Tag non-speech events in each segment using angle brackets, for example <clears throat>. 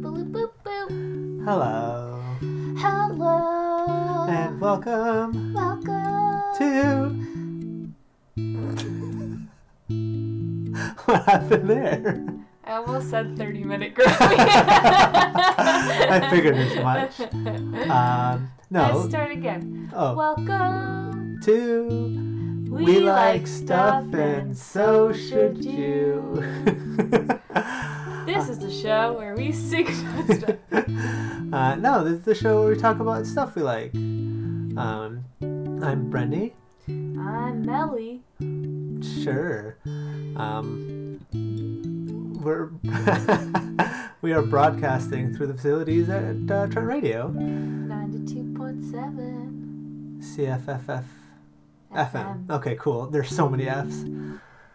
Boop, boop, boop. Hello Hello. and welcome welcome. to. <laughs> what happened there? I almost said 30 minute groupie. <laughs> I figured as much. Um, Let's no. start again. Oh, Welcome. to. We, like stuff and so should you. <laughs> Show where we <laughs> sing about <laughs> stuff. uh, no, this is the show where we talk about stuff we like. Um, I'm Brendy. I'm Melly. Sure. Um, we're <laughs> we are broadcasting through the facilities at uh, Trent Radio, 92.7 CFFF FM. Okay, cool. There's so many Fs.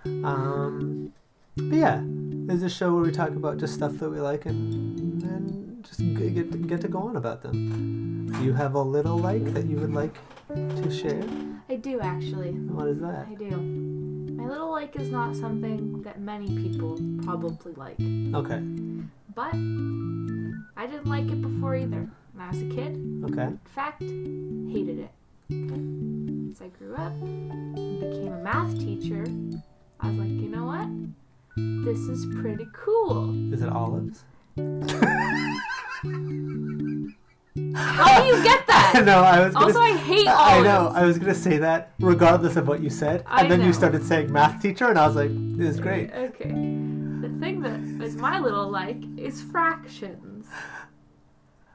Um, but yeah, this is a show where we talk about just stuff that we like and and just get to, get to go on about them. Do you have a little like that you would like to share? I do actually. What is that? I do. My little like is not something that many people probably like. Okay. But I didn't like it before either. When I was a kid, Okay. in fact, hated it. Okay? As I grew up and became a math teacher, I was like, you know what? This is pretty cool. Is it olives? How do you get that? <laughs> no, I was gonna. Also, I hate I olives. I know. I was gonna say that regardless of what you said, I and then know. you started saying math teacher, and I was like, "This is great." Okay. The thing that is my little like is fractions.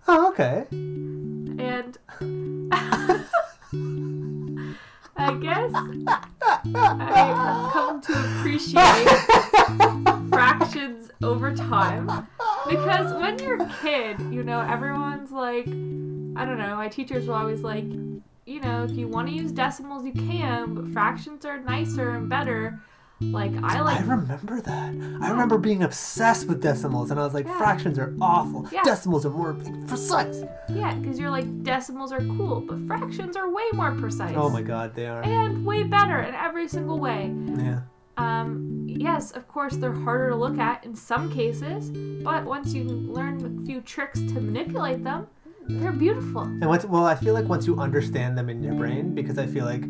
Oh, okay. And <laughs> I guess I have come to appreciate <laughs> <laughs> fractions over time because when you're a kid, you know, everyone's like, I don't know, my teachers were always like, you know, if you want to use decimals, you can, but fractions are nicer and better. Like, I like. I remember that. I remember being obsessed with decimals, and I was like, Yeah. fractions are awful. Yeah. Decimals are more precise. Yeah, because you're like, decimals are cool, but fractions are way more precise. Oh my god, they are. And way better in every single way. Yeah. Um, yes, of course, they're harder to look at in some cases, but once you learn a few tricks to manipulate them, they're beautiful. And once, well, I feel like once you understand them in your brain, because I feel like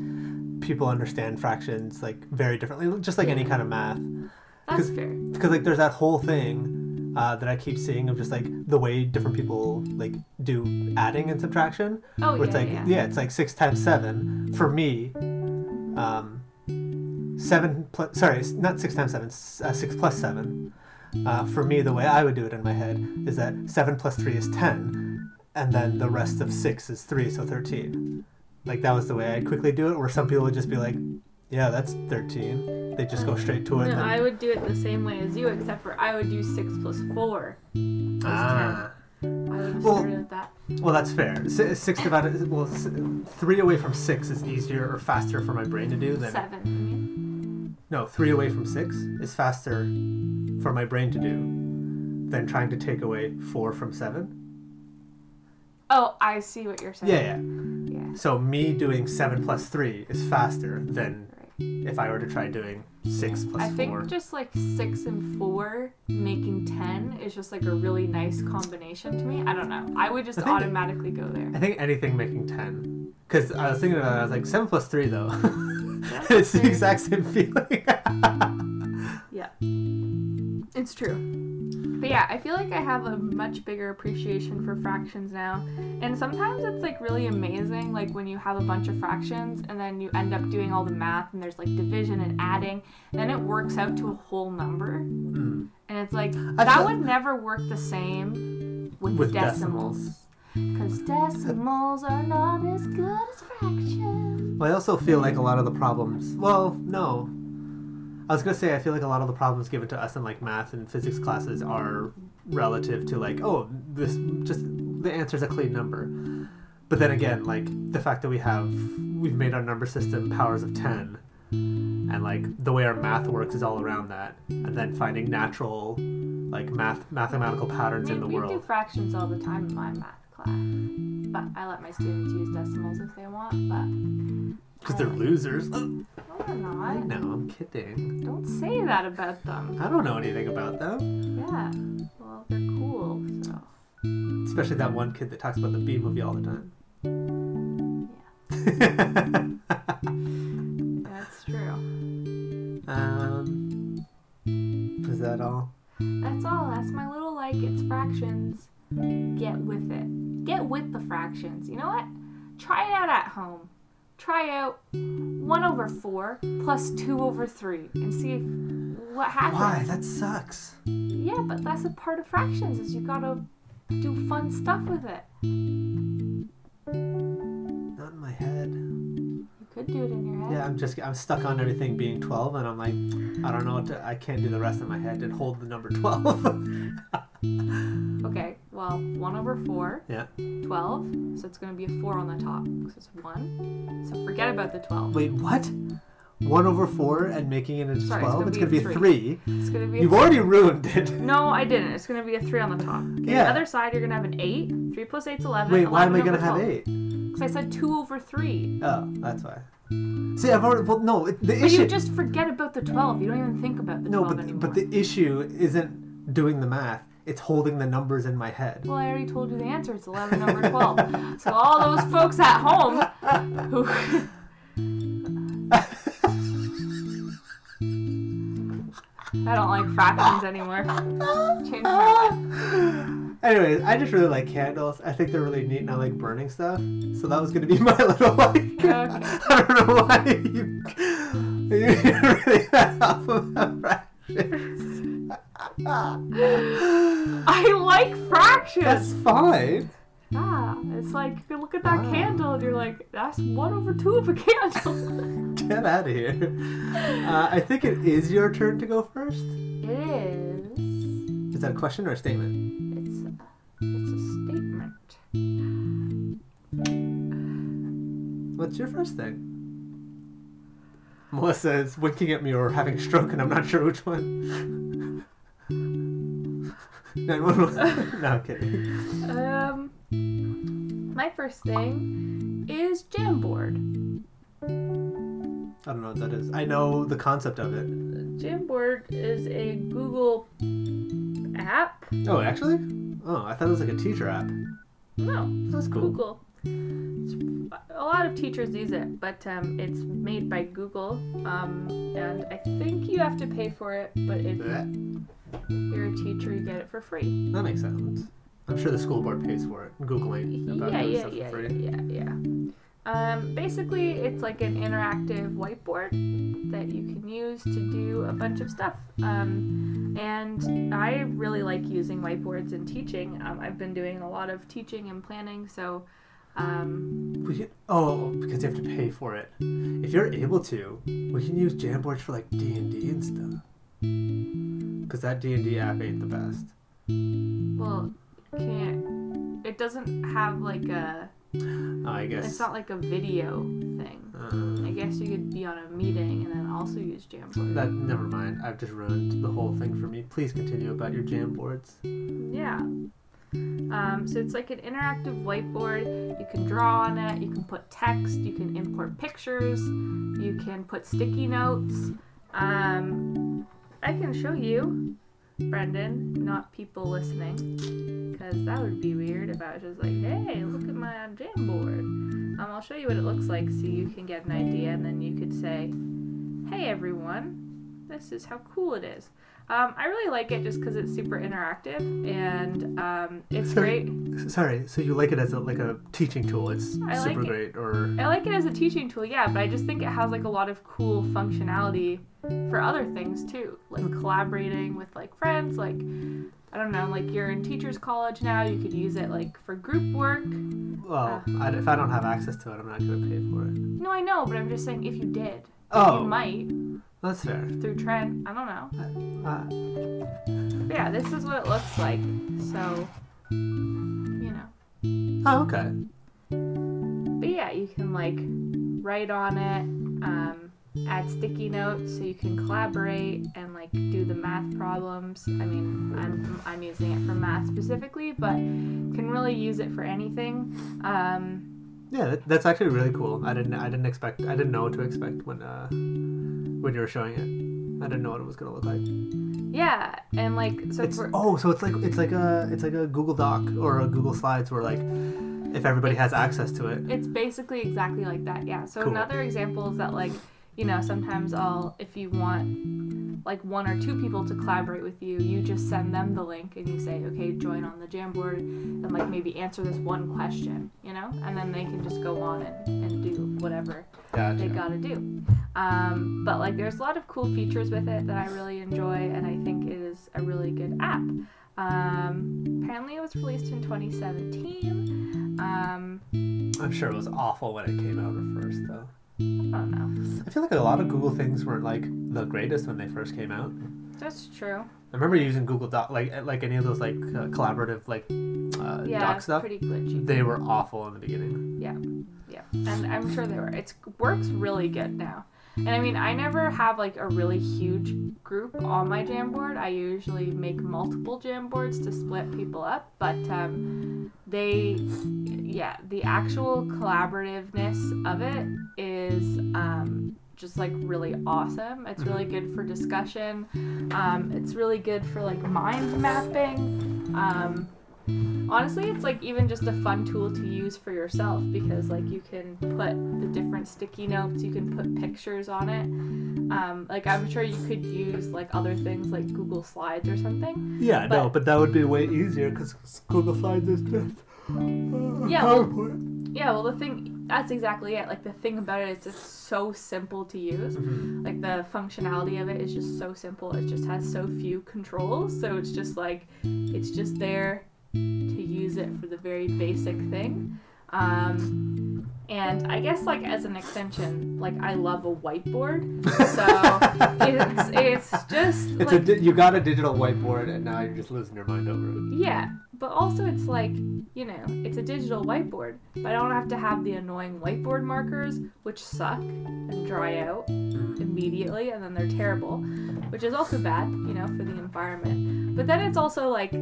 people understand fractions like very differently, just like any kind of math. That's fair. because like there's that whole thing uh, that I keep seeing of just like the way different people like do adding and subtraction. Oh, where yeah, it's like yeah. it's like six times seven for me. Um, seven plus sorry, not six times seven, uh, six plus seven. Uh, for me, the way I would do it in my head is that seven plus three is ten, and then the rest of six is three, so thirteen. Like that was the way I'd quickly do it. Where some people would just be like, "Yeah, that's 13. They just go straight to it. No, I would do it the same way as you, except for I would do 6 plus 4 is Ah. 10. I Well- that. Well, that's fair. S- Six divided, well, three away from six is easier or faster for my brain to do than 7. No. Three away from six is faster for my brain to do than trying to take away four from seven. Oh, I see what you're saying. Yeah, yeah. Yeah. So me doing seven plus three is faster than Right. if I were to try doing six plus I four. think just like 6 and 4 making 10 is just like a really nice combination to me. I don't know. I would just I automatically go there. I think anything making ten. Because I was thinking about it, I was like seven plus three though. <laughs> <laughs> It's the exact same feeling. <laughs> Yeah. It's true. But yeah, I feel like I have a much bigger appreciation for fractions now. And sometimes it's like really amazing, like when you have a bunch of fractions and then you end up doing all the math and there's like division and adding, then it works out to a whole number. Mm. And it's like, I that would never work the same with, With decimals. Because decimals are not as good as fractions. Well, I also feel like a lot of the problems. Well, no. I was gonna say I feel like a lot of the problems given to us in like math and physics classes are relative to like, oh, this just the answer is a clean number. But then again, like the fact that we have we've made our number system powers of ten, and like the way our math works is all around that, and then finding natural like math mathematical patterns I in mean, the we do world. fractions all the time in my math class. But I let my students use decimals if they want, but Because they're losers. no, they're not. know, I'm kidding. Don't say that about them. I don't know anything about them. Yeah. Well, they're cool, so. Especially that one kid that talks about the Bee movie all the time. Yeah. <laughs> That's true. um, is that all? That's all. That's my little like it's fractions. Get with it. Get with the fractions. You know what? Try it out at home. Try out one over four plus two over three and see if what happens. Why? That sucks. Yeah, but that's a part of fractions is you gotta do fun stuff with it. Not in my head. You could do it in your head. Yeah, I'm just I'm stuck on everything being 12, and I'm like, I don't know what to. I can't do the rest in my head and hold the number 12. <laughs> Okay, well, 1 over 4, yeah. 12, so it's going to be a 4 on the top. because it's 1. So forget about the 12. Wait, what? One over four and making it into Sorry, 12? It's gonna be a a three. three. It's going to be a You've already ruined it. <laughs> No, I didn't. It's going to be a 3 on the top. Okay, Yeah. The other side, you're going to have an 8. 3 plus 8 is 11. Wait, why am I gonna have eight? Because I said 2 over 3. Oh, that's why. See, I've already. Well, no, the But issue. But you just forget about the 12. You don't even think about the no, 12 but anymore. but the issue isn't doing the math. It's holding the numbers in my head. Well, I already told you the answer. It's 11 over 12. <laughs> so all those folks at home who... I don't like fractions anymore. Changed my mind. Anyways, I just really like candles. I think they're really neat, and I like burning stuff. So that was gonna be <laughs> my little like. Okay. <laughs> I don't know why you you really went off about fractions. <laughs> I like fractions. That's fine. Yeah, it's like you look at that Wow. candle and you're like, that's one over two of a candle. <laughs> Get out of here. Uh, I think it is your turn to go first. it is. Is that a question or a statement? It's a, it's a statement. What's your first thing? Melissa is winking at me or having a stroke, and I'm not sure which one. 911. <laughs> <laughs> no, I'm kidding. Um, my first thing is Jamboard. I don't know what that is. I know the concept of it. Jamboard is a Google app. Oh, actually? Oh, I thought it was like a teacher app. No, That's cool. Google. It's, a lot of teachers use it, but um, it's made by Google, um, and I think you have to pay for it. But if you're a teacher, you get it for free. That makes sense. I'm sure the school board pays for it. Googling about Yeah, yeah, stuff yeah, for yeah, yeah, yeah. Um, basically, it's like an interactive whiteboard that you can use to do a bunch of stuff. Um, and I really like using whiteboards in teaching. Um, I've been doing a lot of teaching and planning, so um, We can, oh, because you have to pay for it. If you're able to, we can use Jamboards for like D and D and stuff. Because that D and D app ain't the best. well, can't. It doesn't have like a. Oh, I guess. It's not like a video thing. I Uh, guess you could be on a meeting and then also use Jamboard. that never mind. I've just ruined the whole thing for me. Please continue about your Jamboards. Yeah. Um, so it's like an interactive whiteboard. You can draw on it, you can put text, you can import pictures, you can put sticky notes. Um, I can show you, Brendan, not people listening, because that would be weird if I was just like, hey, look at my Jamboard. Um, I'll show you what it looks like so you can get an idea, and then you could say, hey, everyone, this is how cool it is. Um, I really like it just because it's super interactive and um, it's So- great. Sorry, so you like it as a, like a teaching tool? It's I like super it. great, or I like it as a teaching tool, yeah, but I just think it has like a lot of cool functionality for other things too, like collaborating with like friends. Like I don't know, like you're in teachers college now, you could use it like for group work. well, I, if I don't have access to it, I'm not gonna pay for it. No, I know, but I'm just saying if you did, Oh, you might that's fair. through Trent. I don't know. Uh, But yeah, this is what it looks like. So you know. oh, okay. But yeah, you can like write on it, um, add sticky notes so you can collaborate and like do the math problems. I mean, I'm I'm using it for math specifically, but can really use it for anything. Um, Yeah, that, that's actually really cool. I didn't I didn't expect I didn't know what to expect when uh when you were showing it. I didn't know what it was gonna look like. Yeah, and like so It's for oh, so it's like it's like a it's like a Google Doc or a Google Slides where like if everybody has access to it. It's basically exactly like that, yeah. So Cool. another example is that like, you know, sometimes I'll if you want like one or two people to collaborate with you, you just send them the link and you say, okay, join on the Jamboard and like maybe answer this one question, you know, and then they can just go on and, and do whatever they gotta do. Um, but like, there's a lot of cool features with it that I really enjoy, and I think it is a really good app. Um, apparently, it was released in 2017. Um, I'm sure it was awful when it came out at first though. I don't know. I feel like a lot of Google things weren't like the greatest when they first came out. That's true. I remember using Google Doc like like any of those like uh, collaborative like uh, Yeah, doc stuff. pretty glitchy. They were awful in the beginning. Yeah, yeah, and I'm sure they were. It works really good now. And I mean, I never have like a really huge group on my Jamboard. I usually make multiple Jamboards to split people up, but um, they, yeah, the actual collaborativeness of it is um, just like really awesome. It's really good for discussion. Um, it's really good for like mind mapping. Um, honestly it's like even just a fun tool to use for yourself because like you can put the different sticky notes you can put pictures on it. Um, like i'm sure you could use like other things like google slides or something Yeah, But- no, but that would be way easier because Google Slides is just Yeah, well- yeah well the thing that's exactly it. Like the thing about it is it's so simple to use. Mhm. like the functionality of it is just so simple. It just has so few controls so it's just like it's just there to use it for the very basic thing. Um, and i guess like as an extension like i love a whiteboard. So <laughs> it's it's just It's like a di- you got a digital whiteboard and now you're just losing your mind over it. yeah but also it's like you know it's a digital whiteboard but i don't have to have the annoying whiteboard markers which suck and dry out immediately and then they're terrible which is also bad you know for the environment. But then it's also like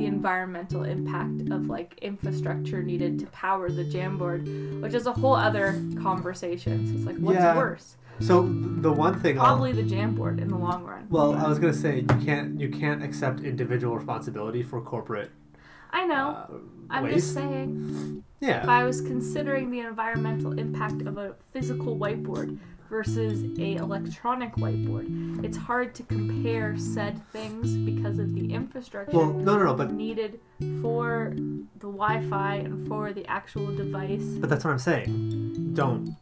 the environmental impact of like infrastructure needed to power the Jamboard, which is a whole other conversation. So it's like, what's Yeah. worse? So the one thing, I'll- Probably the Jamboard in the long run. well, I was gonna say you can't you can't accept individual responsibility for corporate I know. uh, I'm waste. just saying, Yeah. if yeah, I was considering the environmental impact of a physical whiteboard versus a electronic whiteboard, it's hard to compare said things because of the infrastructure well, no, no, no, but needed for the Wi-Fi and for the actual device. but that's what I'm saying. Don't.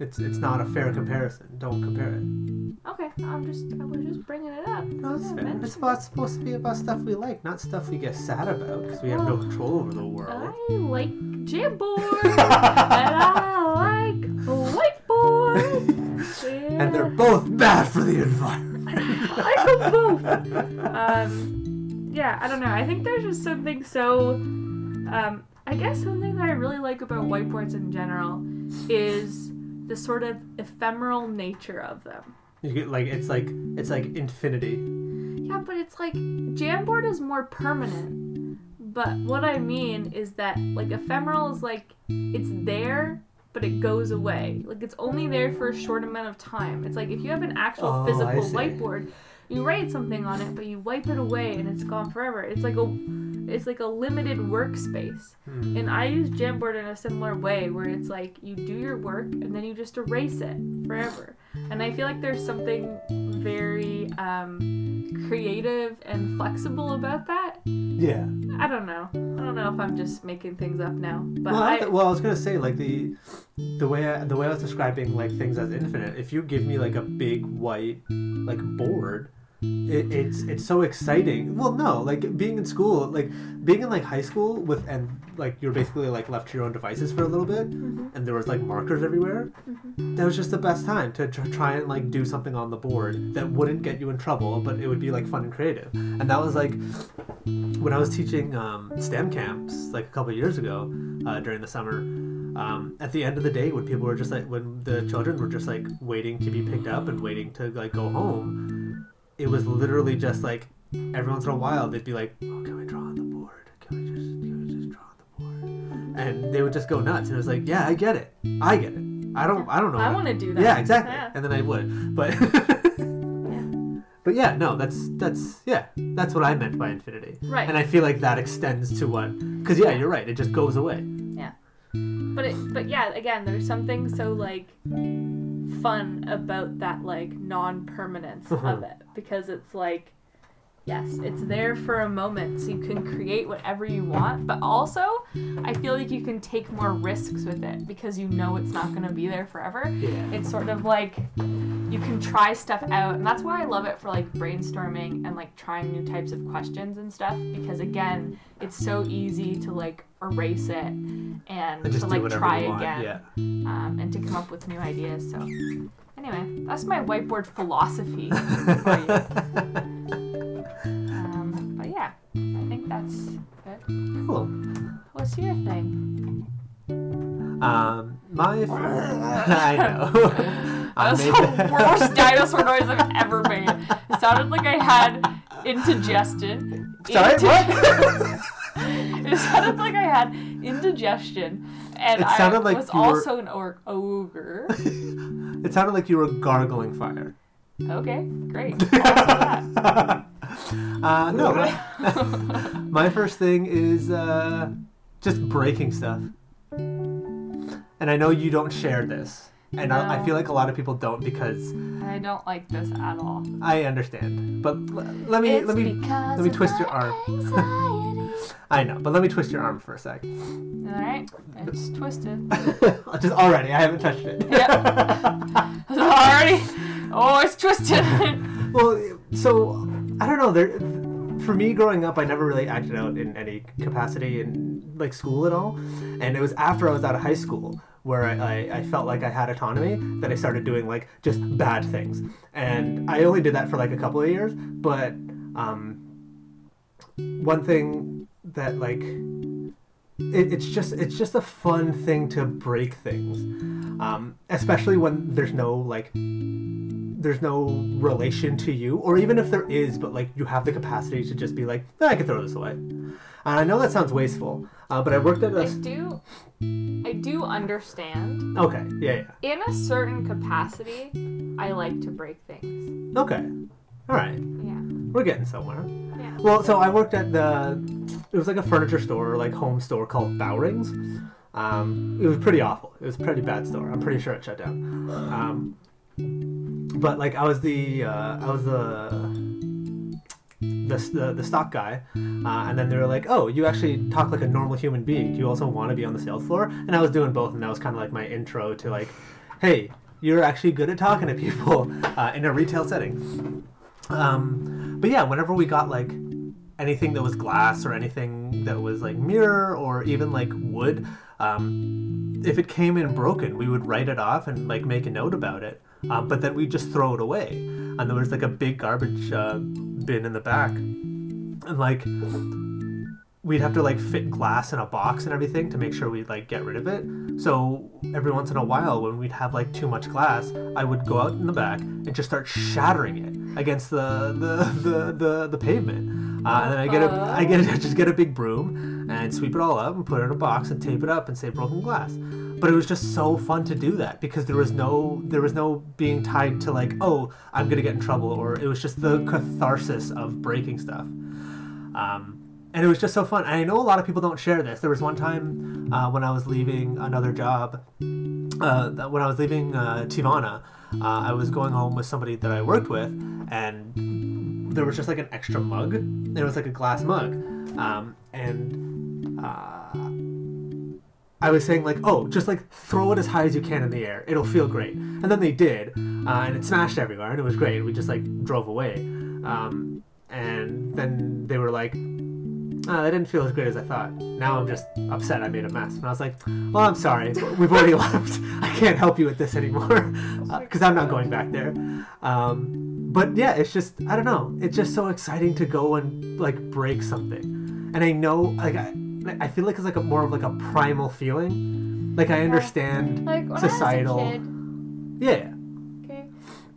It's it's not a fair comparison. Don't compare it. Okay, I'm just I was just bringing it up. No, it's Yeah, fair. It's about supposed to be about stuff we like, not stuff we get sad about because we have no control over the world. I like Jamboard and I like whiteboard. <laughs> and they're both bad for the environment. I like them both. Um, yeah, I don't know. I think there's just something so. Um, I guess something that I really like about whiteboards in general is the sort of ephemeral nature of them. You get like it's like it's like infinity. Yeah, but it's like Jamboard is more permanent. But what I mean is that like ephemeral is like it's there but it goes away. Like it's only there for a short amount of time. It's like if you have an actual Oh, physical whiteboard, you write something on it but you wipe it away and it's gone forever. It's like a it's like a limited workspace. Hmm. And I use Jamboard in a similar way where it's like you do your work and then you just erase it forever. And I feel like there's something very um, creative and flexible about that. Yeah. I don't know. I don't know if I'm just making things up now, but well, I, I, well, I was gonna say like the the way I, the way I was describing like things as infinite. If you give me like a big white like board, it, it's it's so exciting. Well, no, like being in school, like being in like high school with and like you're basically like left to your own devices for a little bit, Mhm. and there was like markers everywhere. That was just the best time to tr- try and like do something on the board that wouldn't get you in trouble, but it would be like fun and creative. And that was like when I was teaching um, STEM camps like a couple years ago uh, during the summer. Um, at the end of the day, when people were just like when the children were just like waiting to be picked up and waiting to like go home, it was literally just like every once in a while they'd be like, "Oh, can we draw on the board? Can we just can we just draw on the board?" And they would just go nuts. And it was like, "Yeah, I get it. I get it. I don't I don't know." I want to do that. yeah, exactly. Yeah. And then I would, but <laughs> but yeah, no, that's that's yeah, that's what I meant by infinity. Right. And I feel like that extends to what, because yeah, you're right. It just goes away. Yeah. But it, but yeah, again, there's something so like fun about that like non-permanence of Mhm. it because it's like yes, it's there for a moment so you can create whatever you want, but also I feel like you can take more risks with it because you know it's not going to be there forever. Yeah. It's sort of like you can try stuff out and that's why I love it for like brainstorming and like trying new types of questions and stuff because again, it's so easy to like erase it and, to like try again Yeah. um, and to come up with new ideas. So, anyway, that's my whiteboard philosophy <laughs> for you. Um, but yeah, I think that's good. Cool. What's your thing? Um, my. F- <laughs> I know. I That was the worst <laughs> dinosaur noise I've ever made. It sounded like I had indigestion. Sorry, Indi- what? <laughs> it sounded like I had indigestion, and It I like was you were- also an or- ogre. it sounded like you were gargling fire. Okay, great. Uh, no, my, <laughs> my first thing is uh, just breaking stuff. And I know you don't share this, and I, I feel like a lot of people don't because I don't like this at all. I understand. But l- let me let me let me twist your arm. <laughs> I know, but let me twist your arm for a sec. Alright, it's twisted. <laughs> just already, I haven't touched it. yeah, Already. Oh, it's twisted. Well, so I don't know. There, for me, growing up, I never really acted out in any capacity in like school at all. And it was after I was out of high school where I, I, felt like I had autonomy that I started doing like just bad things. And I only did that for like a couple of years. But um, one thing that like it, it's just it's just a fun thing to break things, um, especially when there's no like there's no relation to you, or even if there is, but like you have the capacity to just be like, "Eh, I can throw this away. And I know that sounds wasteful, uh, but I worked at I a. do I do understand. Okay, yeah, In a certain capacity, I like to break things. Okay, all right, Yeah. we're getting somewhere. Yeah. Well, so I worked at the. It was like a furniture store, like home store called Bowrings. Um, it was pretty awful. It was a pretty bad store. I'm pretty sure it shut down. Um, but like I was the uh, I was the the, the, stock guy, uh, and then they were like, "Oh, you actually talk like a normal human being. Do you also want to be on the sales floor?" And I was doing both, and that was kind of like my intro to like, "Hey, you're actually good at talking to people uh, in a retail setting." Um, but yeah, whenever we got like anything that was glass or anything that was like mirror or even like wood, um, if it came in broken, we would write it off and like make a note about it. Um, but then we'd just throw it away. And there was like a big garbage uh, bin in the back. And like we'd have to like fit glass in a box and everything to make sure we like get rid of it. So every once in a while when we'd have like too much glass, I would go out in the back and just start shattering it against the the <laughs> the, the, the pavement. Uh, and then I get a I get a, <laughs> just get a big broom and sweep it all up and put it in a box and tape it up and say broken glass. But it was just so fun to do that because there was no there was no being tied to like oh I'm gonna get in trouble or it was just the catharsis of breaking stuff. Um, and it was just so fun. And I know a lot of people don't share this. There was one time uh, when I was leaving another job, uh, when I was leaving uh, Teavana, uh, I was going home with somebody that I worked with, and there was just like an extra mug. And it was like a glass mug, um, and uh, I was saying like, oh, just like throw it as high as you can in the air. It'll feel great. And then they did, uh, and it smashed everywhere, and it was great. We just like drove away, um, and then they were like, oh, that didn't feel as great as I thought. Now I'm just upset I made a mess. And I was like, well, I'm sorry. We've already <laughs> left. I can't help you with this anymore <laughs> because I'm not going back there. Um, but yeah, it's just, I don't know. It's just so exciting to go and like break something. And I know, like, I, I feel like it's like a more of like a primal feeling. Like I understand Like societal. I was a kid, Yeah. okay,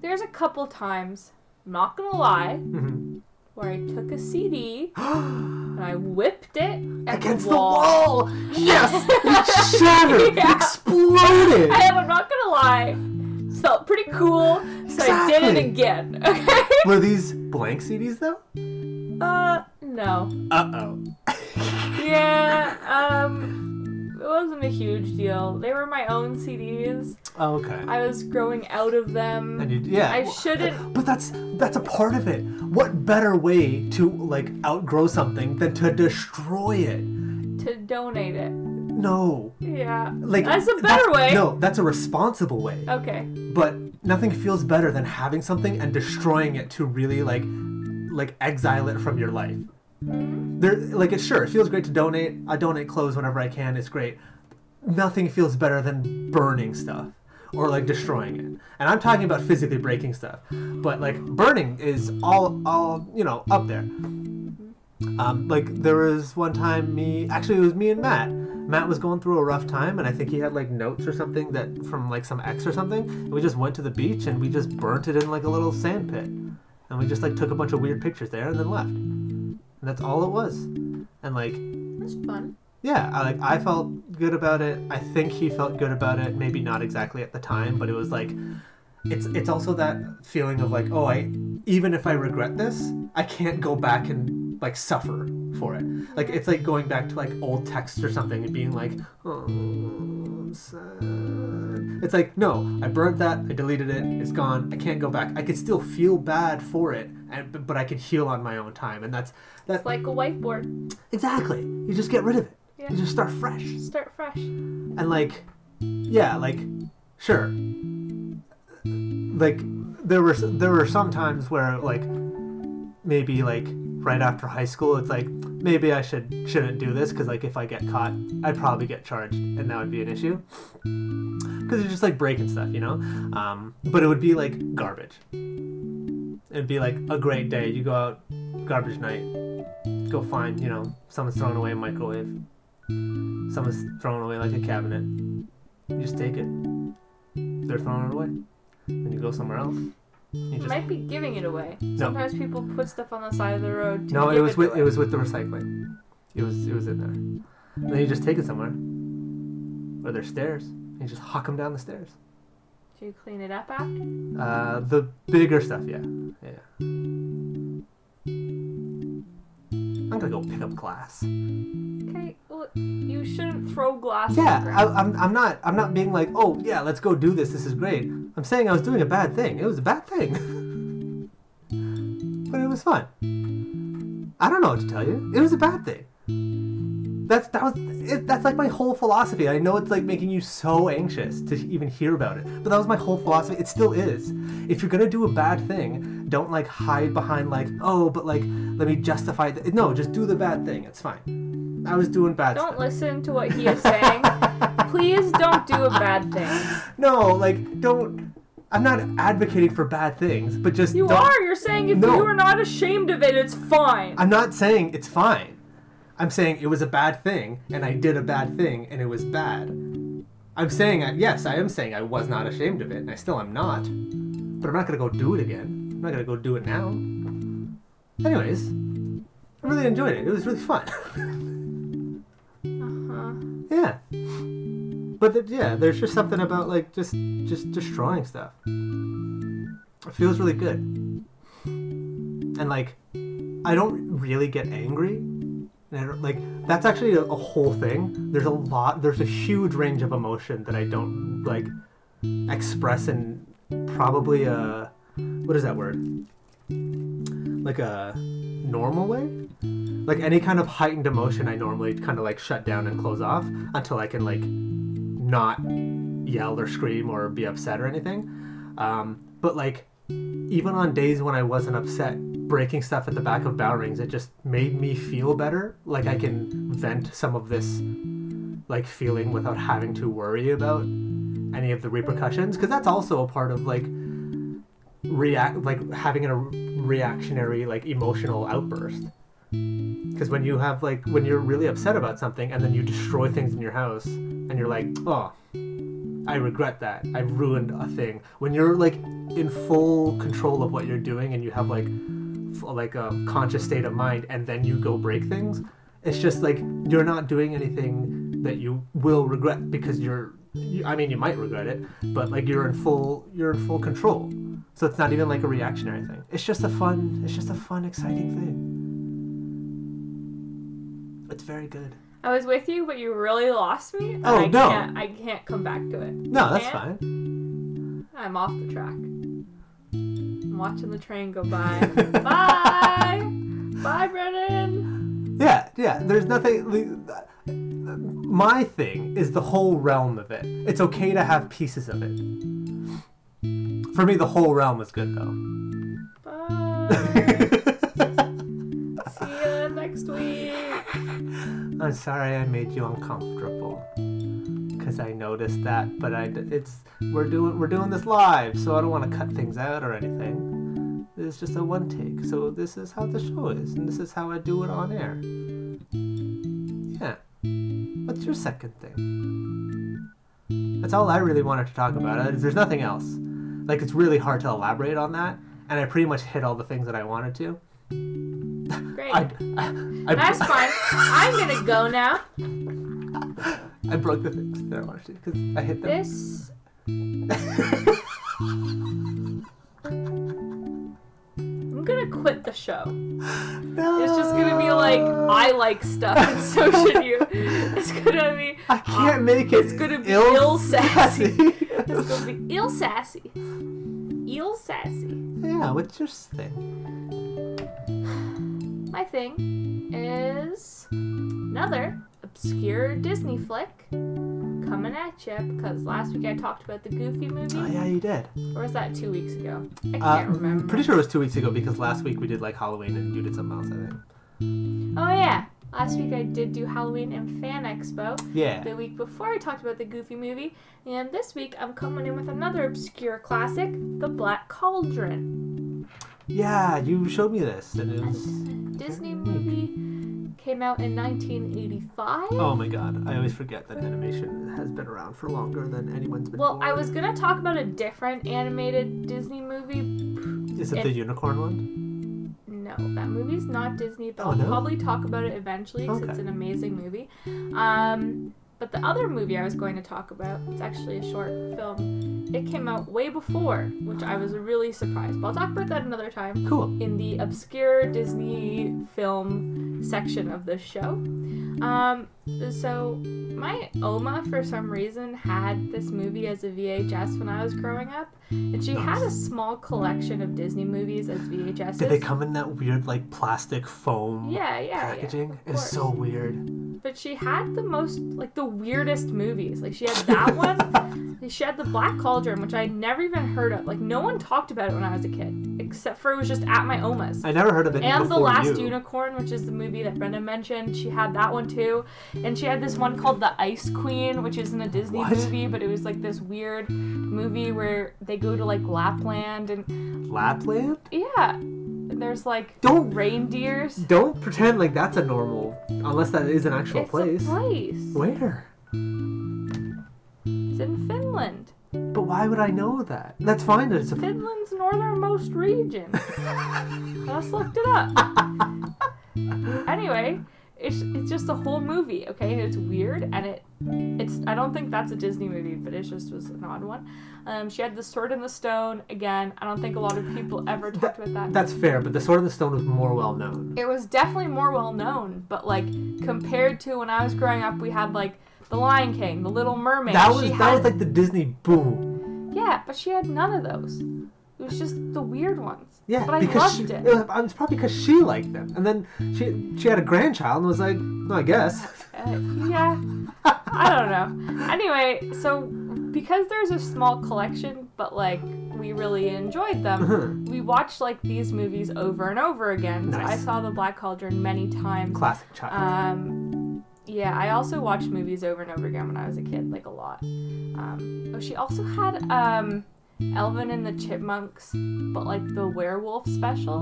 there's a couple times, I'm not gonna lie, hmm where I took a CD <gasps> and I whipped it at Against the the wall. wall. Yes. It shattered. It <laughs> Yeah. exploded. I am, I'm not gonna lie. felt pretty cool, so I did it again. <laughs> Okay. Were these blank CDs though? Uh, no. Uh oh. <laughs> Yeah. Um, it wasn't a huge deal. They were my own CDs. Oh, okay. I was growing out of them. And you, yeah. I shouldn't. But that's that's a part of it. What better way to like outgrow something than to destroy it? to donate it. No. Yeah. Like That's a better way. No, that's a responsible way. Okay. But nothing feels better than having something and destroying it to really like like exile it from your life. There like it's sure, it feels great to donate. I donate clothes whenever I can, it's great. Nothing feels better than burning stuff or like destroying it. And I'm talking about physically breaking stuff. But like burning is all all, you know, up there. Um, like there was one time me actually it was me and Matt. Matt was going through a rough time and I think he had like notes or something that from like some ex or something. And we just went to the beach and we just burnt it in like a little sand pit. And we just like took a bunch of weird pictures there and then left. And that's all it was. And like That's fun. yeah, I like I felt good about it. I think he felt good about it. Maybe not exactly at the time, but it was like it's it's also that feeling of like, oh, I even if I regret this, I can't go back and like suffer for it. Like it's like going back to like old texts or something and being like, oh, I'm sad. It's like no, I burnt that. I deleted it. It's gone. I can't go back. I could still feel bad for it, and but- I can heal on my own time, and that's that's It's like a whiteboard. exactly. You just get rid of it. Yeah. You just start fresh Start fresh. and like yeah like sure like there were there were some times where like maybe like right after high school it's like maybe i should shouldn't do this because like if i get caught i'd probably get charged and that would be an issue because you're just like breaking stuff you know um, but it would be like garbage it'd be like a great day you go out garbage night go find you know someone's throwing away a microwave someone's throwing away like a cabinet you just take it. They're throwing it away. Then you go somewhere else. You just might be giving it away. Sometimes people put stuff on the side of the road. To no. It was with away. it was with the recycling. It was it was in there. And then you just take it somewhere. Or there's stairs. And you just huck them down the stairs. Do you clean it up after? Uh, the bigger stuff, yeah, yeah. I'm gonna go pick up glass. Okay. Well, you shouldn't throw glass. Yeah, I. I'm, I'm not I'm not being like, oh yeah, let's go do this. This is great. I'm saying I was doing a bad thing. It was a bad thing, <laughs> but it was fun. I don't know what to tell you. It was a bad thing. That's that was it, that's like my whole philosophy. I know it's like making you so anxious to even hear about it, but that was my whole philosophy. It still is. If you're gonna do a bad thing, don't like hide behind like, oh, but like let me justify it. No, just do the bad thing. It's fine. I was doing bad Don't stuff. listen to what he is saying. <laughs> Please don't do a bad thing. No, like don't. I'm not advocating for bad things, but just You don't, are. You're saying if No. you are not ashamed of it, it's fine. I'm not saying it's fine. I'm saying it was a bad thing, and I did a bad thing, and it was bad. I'm saying, I, yes, I am saying I was not ashamed of it, and I still am not. But I'm not gonna go do it again. I'm not gonna go do it now. Anyways, I really enjoyed it. It was really fun. <laughs> Uh-huh. yeah. But th- yeah, there's just something about like just just destroying stuff. It feels really good. And like, I don't really get angry. And like that's actually a, a whole thing. There's a lot. There's a huge range of emotion that I don't like express in probably a what is that word? Like a normal way. Like any kind of heightened emotion, I normally kind of like shut down and close off until I can like not yell or scream or be upset or anything. Um, but like even on days when I wasn't upset, breaking stuff at the back of Bowrings, it just made me feel better. Like I can vent some of this like feeling without having to worry about any of the repercussions. Because that's also a part of like react like having a reactionary like emotional outburst. Because when you have like when you're really upset about something and then you destroy things in your house and you're like oh i regret that. I ruined a thing. When you're like in full control of what you're doing and you have like like a conscious state of mind and then you go break things it's just like you're not doing anything that you will regret because you're you, I mean, you might regret it, but like you're in full, you're in full control. So it's not even like a reactionary thing. It's just a fun, it's just a fun, exciting thing. It's very good. I was with you, but you really lost me. Oh, I no. Can't, I can't come back to it. No, that's fine. I'm off the track. I'm watching the train go by. Bye! <laughs> Bye, Brennan! Yeah, yeah. There's nothing. My thing is the whole realm of it. It's okay to have pieces of it. For me, the whole realm is good though. Bye! <laughs> See you next week! I'm sorry I made you uncomfortable. Cause I noticed that, but I it's we're doing we're doing this live, so I don't want to cut things out or anything. It's just a one take, so this is how the show is, and this is how I do it on air. Yeah. What's your second thing? That's all I really wanted to talk about. Uh, There's nothing else. Like it's really hard to elaborate on that, and I pretty much hit all the things that I wanted to. Great. <laughs> I, I, I, That's fine. I'm gonna go now. <laughs> I broke the things that I wanted to because I hit them. This. <laughs> I'm gonna quit the show. No. It's just gonna be like I like stuff and so <laughs> should you. It's gonna be I can't um, make it. it's gonna be ill ill sassy. sassy. <laughs> it's gonna be ill sassy. Ill sassy. yeah, what's your thing? <sighs> My thing is another obscure Disney flick coming at you because last week I talked about the Goofy movie. Oh yeah, you did. Or was that two weeks ago? I can't Uh, remember. pretty sure it was two weeks ago because last week we did like Halloween and you did something else. I think. Oh yeah. Last week I did do Halloween and Fan Expo. Yeah. The week before I talked about the Goofy movie, and this week I'm coming in with another obscure classic, The Black Cauldron. Yeah, you showed me this and it was. Disney movie came out in 1985. Oh my god, I always forget that animation has been around for longer than anyone's been. Well, I was gonna talk about a different animated Disney movie. Is it it- the unicorn one? No, that movie's not Disney, but Oh, I'll no? probably talk about it eventually because it's an amazing movie. Um, but the other movie I was going to talk about, it's actually a short film. It came out way before, which I was really surprised. But I'll talk about that another time Cool. in the obscure Disney film section of this show. Um, so my Oma, for some reason, had this movie as a VHS when I was growing up, and she had a small collection of Disney movies as VHSs. Did they come in that weird like plastic foam Yeah, yeah, yeah. packaging? of it's so weird. But she had the most, like, the weirdest movies. Like, she had that <laughs> one. she had the Black Cauldron, which I had never even heard of. Like, no one talked about it when I was a kid, except for it was just at my Oma's. I never heard of it And The Last you. Unicorn, which is the movie that Brenda mentioned, she had that one too. And she had this one called The Ice Queen, which isn't a Disney What? movie, but it was like this weird movie where they go to like Lapland and Lapland? yeah, there's like Don't reindeers. don't pretend like that's a normal unless that is an actual It's place. a place. Where? It's in Finland. Why would I know that? That's fine. that It's a Finland's northernmost region. <laughs> I just looked it up. anyway, it's it's just a whole movie, okay? It's weird, and it it's I don't think that's a Disney movie, but it just was an odd one. Um, she had the Sword in the Stone again. I don't think a lot of people ever talked about that. That's fair, but the Sword in the Stone was more well known. It was definitely more well known, but like compared to when I was growing up, we had like The Lion King, The Little Mermaid. That was she that had, was like the Disney boom. Yeah, but she had none of those. It was just the weird ones. Yeah, but I because loved she, it. was, it's probably because she liked them, and then she she had a grandchild and was like, no, I guess. Uh, yeah, I don't know. Anyway, so because there's a small collection, but like we really enjoyed them, Uh-huh. we watched like these movies over and over again. So I saw The Black Cauldron many times. Classic child. Um, yeah, I also watched movies over and over again when I was a kid, like a lot. Um, oh, she also had um, Alvin and the Chipmunks, but like the werewolf special,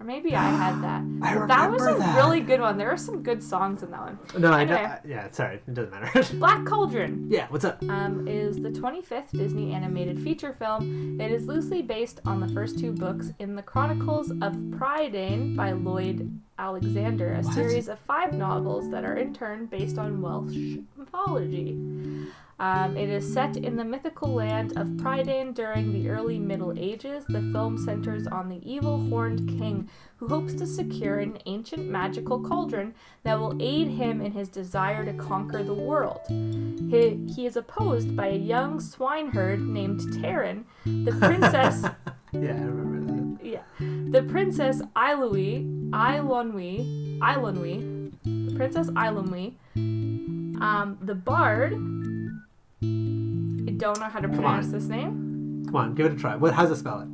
or maybe I had <gasps> that. I remember That was a that. really good one. There were some good songs in that one. no, I, anyway. I yeah, sorry, it doesn't matter. <laughs> Black Cauldron yeah, what's up? um, is the 25th Disney animated feature film. It is loosely based on the first two books in the Chronicles of Prydain by Lloyd Alexander, a What? series of five novels that are in turn based on Welsh mythology. Um, it is set in the mythical land of Prydain during the early Middle Ages. The film centers on the evil horned king who hopes to secure an ancient magical cauldron that will aid him in his desire to conquer the world. He, he is opposed by a young swineherd named Taran, the <laughs> princess. Yeah, I remember that. yeah, the princess Ilui, Eilonwy, Eilonwy, the princess Eilonwy, um, the bard. I don't know how to pronounce this name. Come on, give it a try. What? How's it spell it?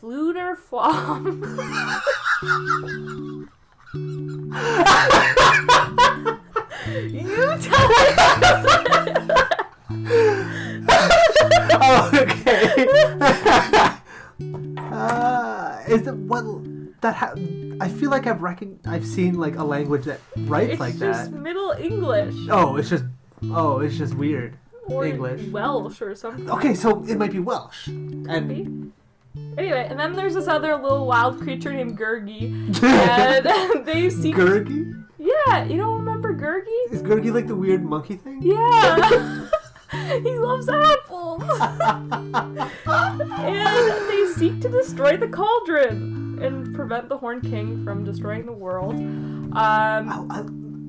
Fflewddur Fflam. <laughs> you tell me. <laughs> oh, okay. Is that what that? Ha- I feel like I've recon- I've seen like a language that writes It's like just that. Middle English Oh, it's just oh, it's just weird. or English. Welsh or something. Okay, so it might be Welsh. And Maybe. Anyway, and then there's this other little wild creature named Gurgi, <laughs> and <laughs> they seek. Gurgi? yeah, you don't remember Gurgi? Is Gurgi like the weird monkey thing? Yeah. <laughs> he loves apples. <laughs> and they seek to destroy the cauldron and prevent the Horn King from destroying the world. Um, Oh, I,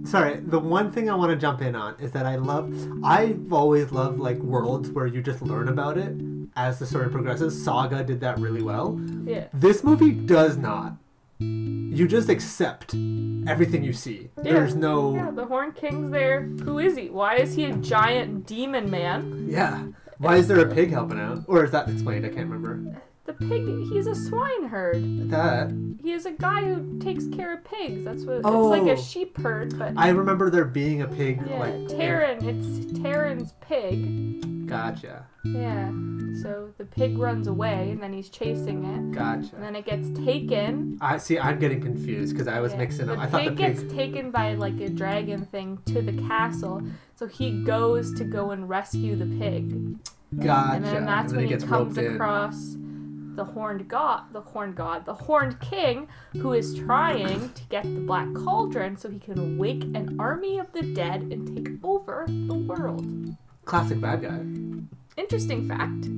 sorry, the one thing I want to jump in on is that I love, I've always loved like worlds where you just learn about it as the story progresses. Saga did that really well. yeah. This movie does not. You just accept everything you see. Yeah. There's no. Yeah, the Horn King's there. Who is he? Why is he a giant demon man? Yeah. Why is there a pig helping out? Or is that explained? I can't remember. The pig, he's a swineherd. That. He is a guy who takes care of pigs. That's what Oh. it's like a oh. sheep herd, but I remember there being a pig. yeah, like Taran, it's Taran's pig. Gotcha. Yeah. So the pig runs away and then he's chasing it. Gotcha. And Gotcha. then it gets taken. I see. I'm getting confused because I was Yeah. mixing the up. I thought the pig pig. gets taken by like a dragon thing to the castle. So he goes to go and rescue the pig. Gotcha. And then that's when he gets comes across the horned god, the horned god, the horned king, who is trying to get the black cauldron so he can wake an army of the dead and take over the world. Classic bad guy. Interesting fact.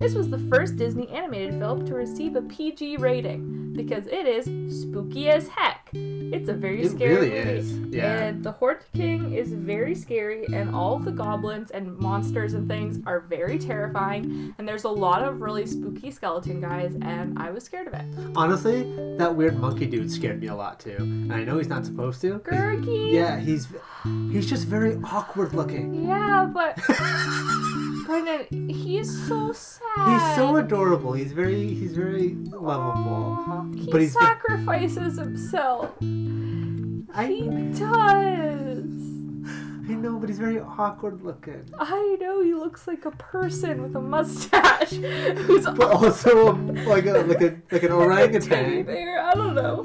This was the first Disney animated film to receive a PG rating because it is spooky as heck. It's a very It scary really movie. is, yeah. And the Horned King is very scary, and all of the goblins and monsters and things are very terrifying. And there's a lot of really spooky skeleton guys, and I was scared of it. Honestly, that weird monkey dude scared me a lot too. And I know he's not supposed to. Gurgi! Yeah, he's he's just very awkward looking. Yeah, but. <laughs> Brendan, he's so sad. He's so adorable. He's very he's very lovable. Aw, He But sacrifices himself. I He does. I know, but he's very awkward looking. I know he looks like a person with a mustache <laughs> who's But also um, like a like a like an <laughs> teddy orangutan. bear. I don't know.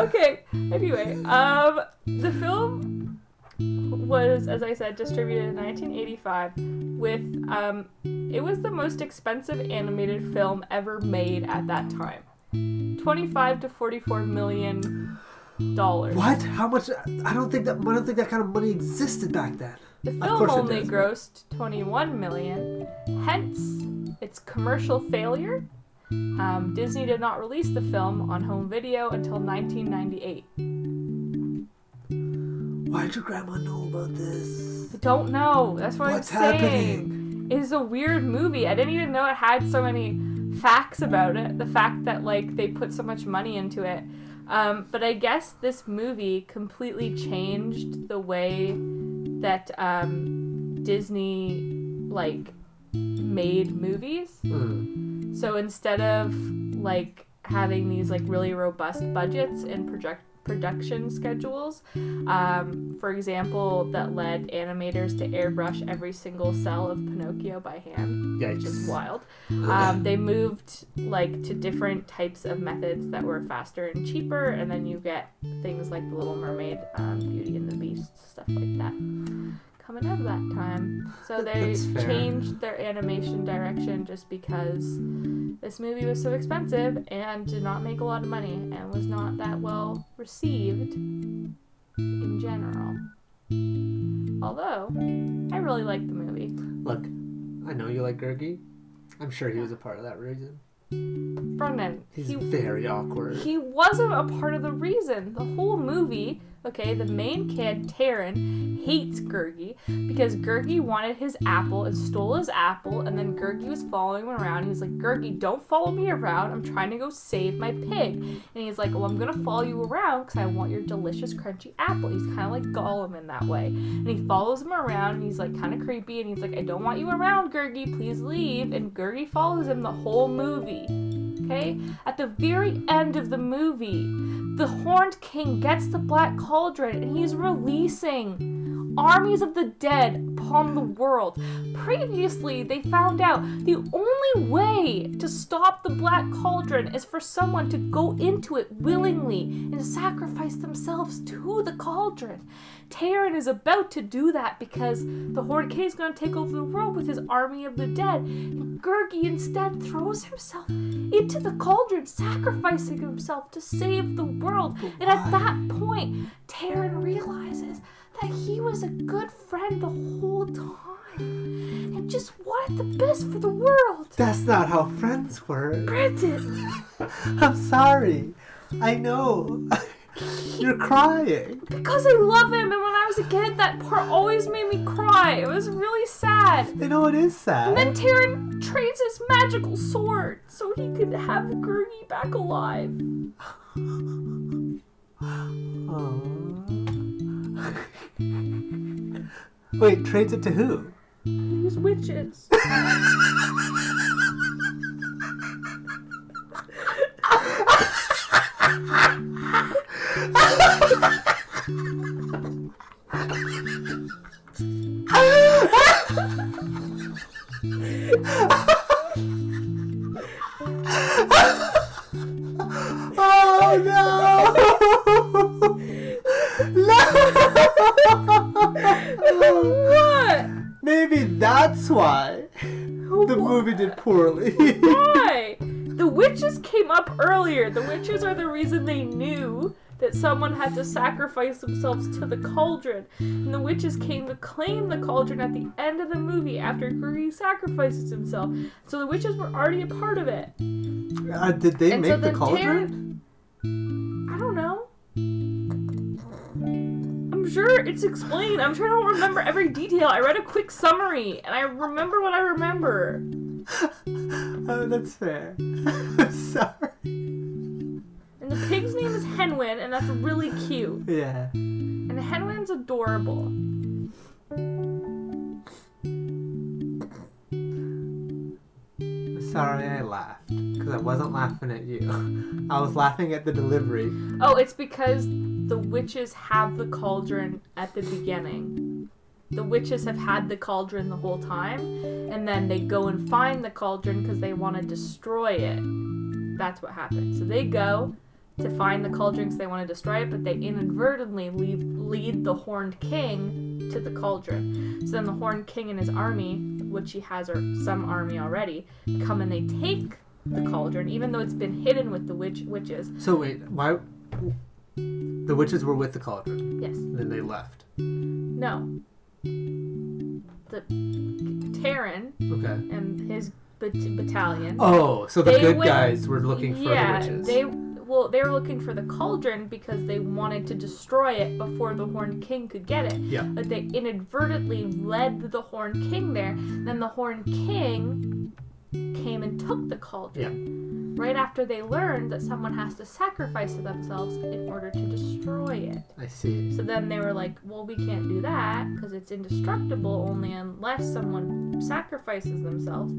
Okay. Anyway, um, the film was, as I said, distributed in 1985. With um, it was the most expensive animated film ever made at that time. 25 to 44 million dollars. What? How much? I don't think that I don't think that kind of money existed back then. The film only does, but- grossed 21 million, hence its commercial failure. Um, Disney did not release the film on home video until 1998. Why did your grandma know about this? I don't know. That's what What's I'm saying. happening? It is a weird movie. I didn't even know it had so many facts about it. The fact that like they put so much money into it. Um, but I guess this movie completely changed the way that um, Disney like made movies. Hmm. So instead of like having these like really robust budgets and project production schedules, um, for example, that led animators to airbrush every single cell of Pinocchio by hand, which is wild. Um, they moved like to different types of methods that were faster and cheaper, and then you get things like the Little Mermaid, um, Beauty and the Beast, stuff like that. Coming out of that time, so <laughs> they changed their animation direction just because this movie was so expensive and did not make a lot of money and was not that well received in general. Although, I really like the movie. Look, I know you like Gurgi. I'm sure he was a part of that reason. Brendan, He's he very awkward. He wasn't a part of the reason. The whole movie, okay, the main kid, Taran, hates Gurgi because Gurgi wanted his apple and stole his apple, and then Gurgi was following him around. He's like, Gurgi, don't follow me around. I'm trying to go save my pig. And he's like, Well, I'm gonna follow you around because I want your delicious, crunchy apple. He's kind of like Gollum in that way. And he follows him around, and he's like kind of creepy, and he's like, I don't want you around, Gurgi. Please leave. And Gurgi follows him the whole movie. Okay? At the very end of the movie, the Horned King gets the Black Cauldron and he's releasing armies of the dead upon the world. Previously, they found out the only way to stop the Black Cauldron is for someone to go into it willingly and sacrifice themselves to the cauldron. Taran is about to do that because the Horde King is going to take over the world with his army of the dead. And Gurgi instead throws himself into the cauldron, sacrificing himself to save the world. And at that point, Taran realizes that he was a good friend the whole time and just wanted the best for the world. That's not how friends work. Brendan, <laughs> I'm sorry. I know. <laughs> You're crying. because I love him, and when I was a kid, that part always made me cry. It was really sad. I know it is sad. And then Taran trades his magical sword so he could have Gurgi back alive. <laughs> Aw. Wait, trades it to who? These witches. <laughs> Oh no! <laughs> no! What? Maybe that's why the movie did poorly. Why? <laughs> The witches came up earlier. The witches are the reason they knew that someone had to sacrifice themselves to the cauldron. And the witches came to claim the cauldron at the end of the movie after Gurgi sacrifices himself. So the witches were already a part of it. Uh, did they And so make the then cauldron? I don't know. Sure it's explained. I'm sure I don't remember every detail. I read a quick summary and I remember what I remember. <laughs> Oh, that's fair. I'm <laughs> sorry. And the pig's name is Hen Wen, and that's really cute. Yeah. And Hen Wen's adorable. Sorry, I laughed because I wasn't laughing at you. <laughs> I was laughing at the delivery. Oh, it's because the witches have the cauldron at the beginning. The witches have had the cauldron the whole time, and then they go and find the cauldron because they want to destroy it. That's what happened. So they go to find the cauldron because they want to destroy it, but they inadvertently leave, lead the Horned King to the cauldron. So then the Horned King and his army, which he has or some army already, come and they take the cauldron, even though it's been hidden with the witch witches. So wait, why? The witches were with the cauldron, Yes. and then they left. No. The Taran Okay. and his bat- battalion. Oh, so the They good went- guys were looking for yeah, the witches. they well, they were looking for the cauldron because they wanted to destroy it before the Horned King could get it. Yeah. But they inadvertently led the Horned King there. Then the Horned King came and took the cauldron. Yeah. Right after they learned that someone has to sacrifice themselves in order to destroy it. I see. So then they were like, well, we can't do that because it's indestructible only unless someone sacrifices themselves.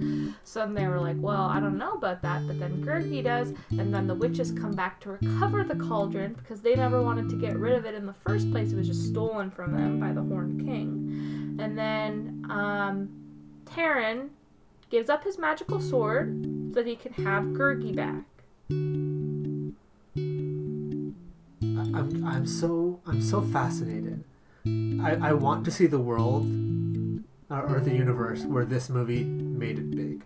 So then they were like, well, I don't know about that. But then Gurgi does. And then the witches come back to recover the cauldron because they never wanted to get rid of it in the first place. It was just stolen from them by the Horned King. And then um, Taran gives up his magical sword so that he can have Gurgi back. I'm I'm so I'm so fascinated. I I want to see the world or, or the universe where this movie made it big.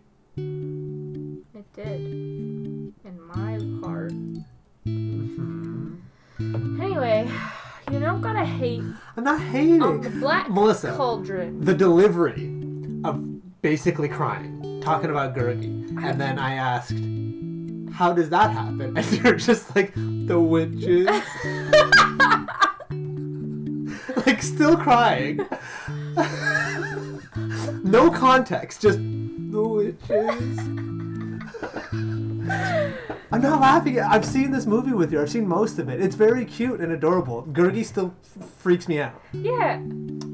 It did. In my heart. hmm Anyway, You don't gotta hate I'm not hating. on the black Melissa. cauldron. the delivery of basically crying, talking about Gurgi, and then I asked, "How does that happen?" <laughs> And you're just like, "The witches," <laughs> like still crying. <laughs> no context, just the witches. I'm not laughing. I've seen this movie with you. I've seen most of it. It's very cute and adorable. Gurgi still f- freaks me out. Yeah,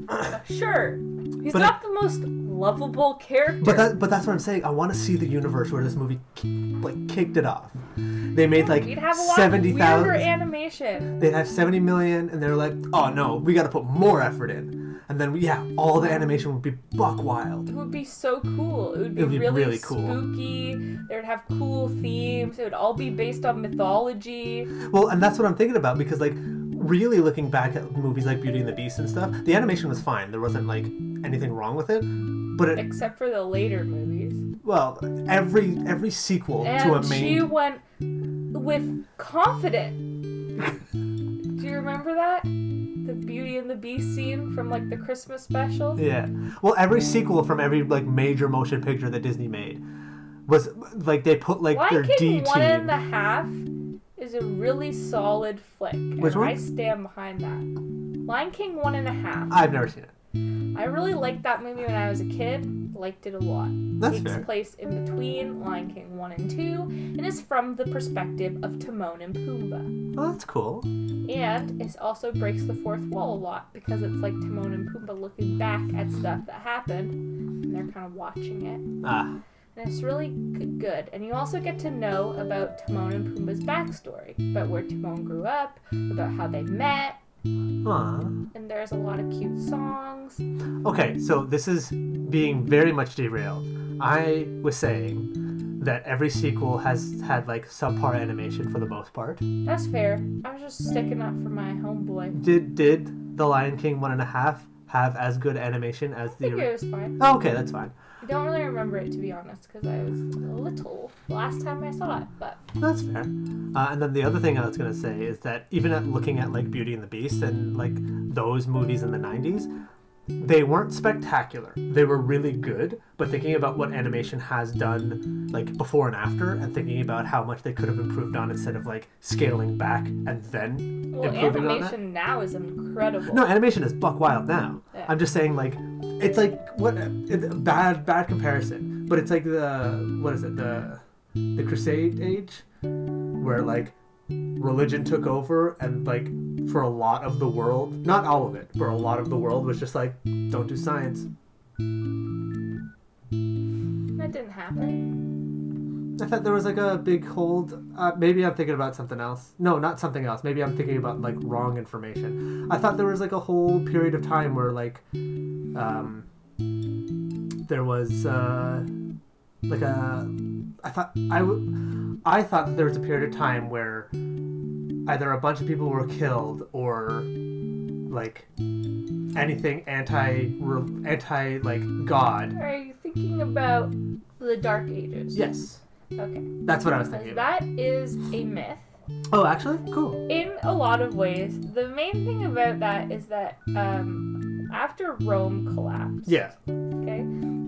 <clears throat> sure. He's But not the most lovable character. But that, but that's what I'm saying. I want to see the universe where this movie like kicked it off. They made like You'd have a lot seventy weirder animation. They'd have seventy million, and they're like, "Oh no, we got to put more effort in." And then yeah, all the animation would be buck wild. It would be so cool. It would be, It would be really, really cool. spooky. They would have cool themes. It would all be based on mythology. Well, and that's what I'm thinking about because like really looking back at movies like Beauty and the Beast and stuff, the animation was fine. There wasn't like anything wrong with it. But it, Except for the later movies. well, every every sequel And to a main. she went with confident. Do you remember that? The Beauty and the Beast scene from like the Christmas special? Yeah. Well, every sequel from every like major motion picture that Disney made was like they put like their Lion D King one team. half is a really solid flick. Which and one? I stand behind that. Lion King one and a half. I've never seen it. I really liked that movie when I was a kid. Liked it a lot. That's Takes fair. place in between Lion King 1 and 2 and is from the perspective of Timon and Pumbaa. Oh, that's cool. And it also breaks the fourth wall a lot because it's like Timon and Pumbaa looking back at stuff that happened and they're kind of watching it. Ah, And it's really good. And you also get to know about Timon and Pumbaa's backstory, about where Timon grew up, about how they met, And there's a lot of cute songs. Okay, so this is being very much derailed. I was saying that every sequel has had like subpar animation for the most part. That's fair. I was just sticking up for my homeboy. Did did the Lion King one and a half have as good animation as I think the? it was fine. Oh, okay, that's fine. I don't really remember it to be honest, because I was little last time I saw it. But That's fair. Uh, and then the other thing I was gonna say is that even at looking at like Beauty and the Beast and like those movies in the '90s, they weren't spectacular. They were really good. But thinking about what animation has done like before and after, and thinking about how much they could have improved on instead of like scaling back and then well, improving on that. animation now is incredible. No, animation is buck wild now. Yeah. I'm just saying, like, it's like what it, bad bad comparison, but it's like the what is it the the Crusade age, where like religion took over and like for a lot of the world, not all of it, but a lot of the world was just like don't do science. That didn't happen. I thought there was like a big hold. Uh, maybe I'm thinking about something else. No, not something else. Maybe I'm thinking about like wrong information. I thought there was like a whole period of time where like, um, there was uh, like a. I thought I w- I thought that there was a period of time where either a bunch of people were killed or like anything anti anti like God. Are you thinking about the Dark Ages? Yes, Okay. that's what I was thinking. That is a myth. Oh, actually, cool. in a lot of ways. The main thing about that is that um, after Rome collapsed, Yeah. okay,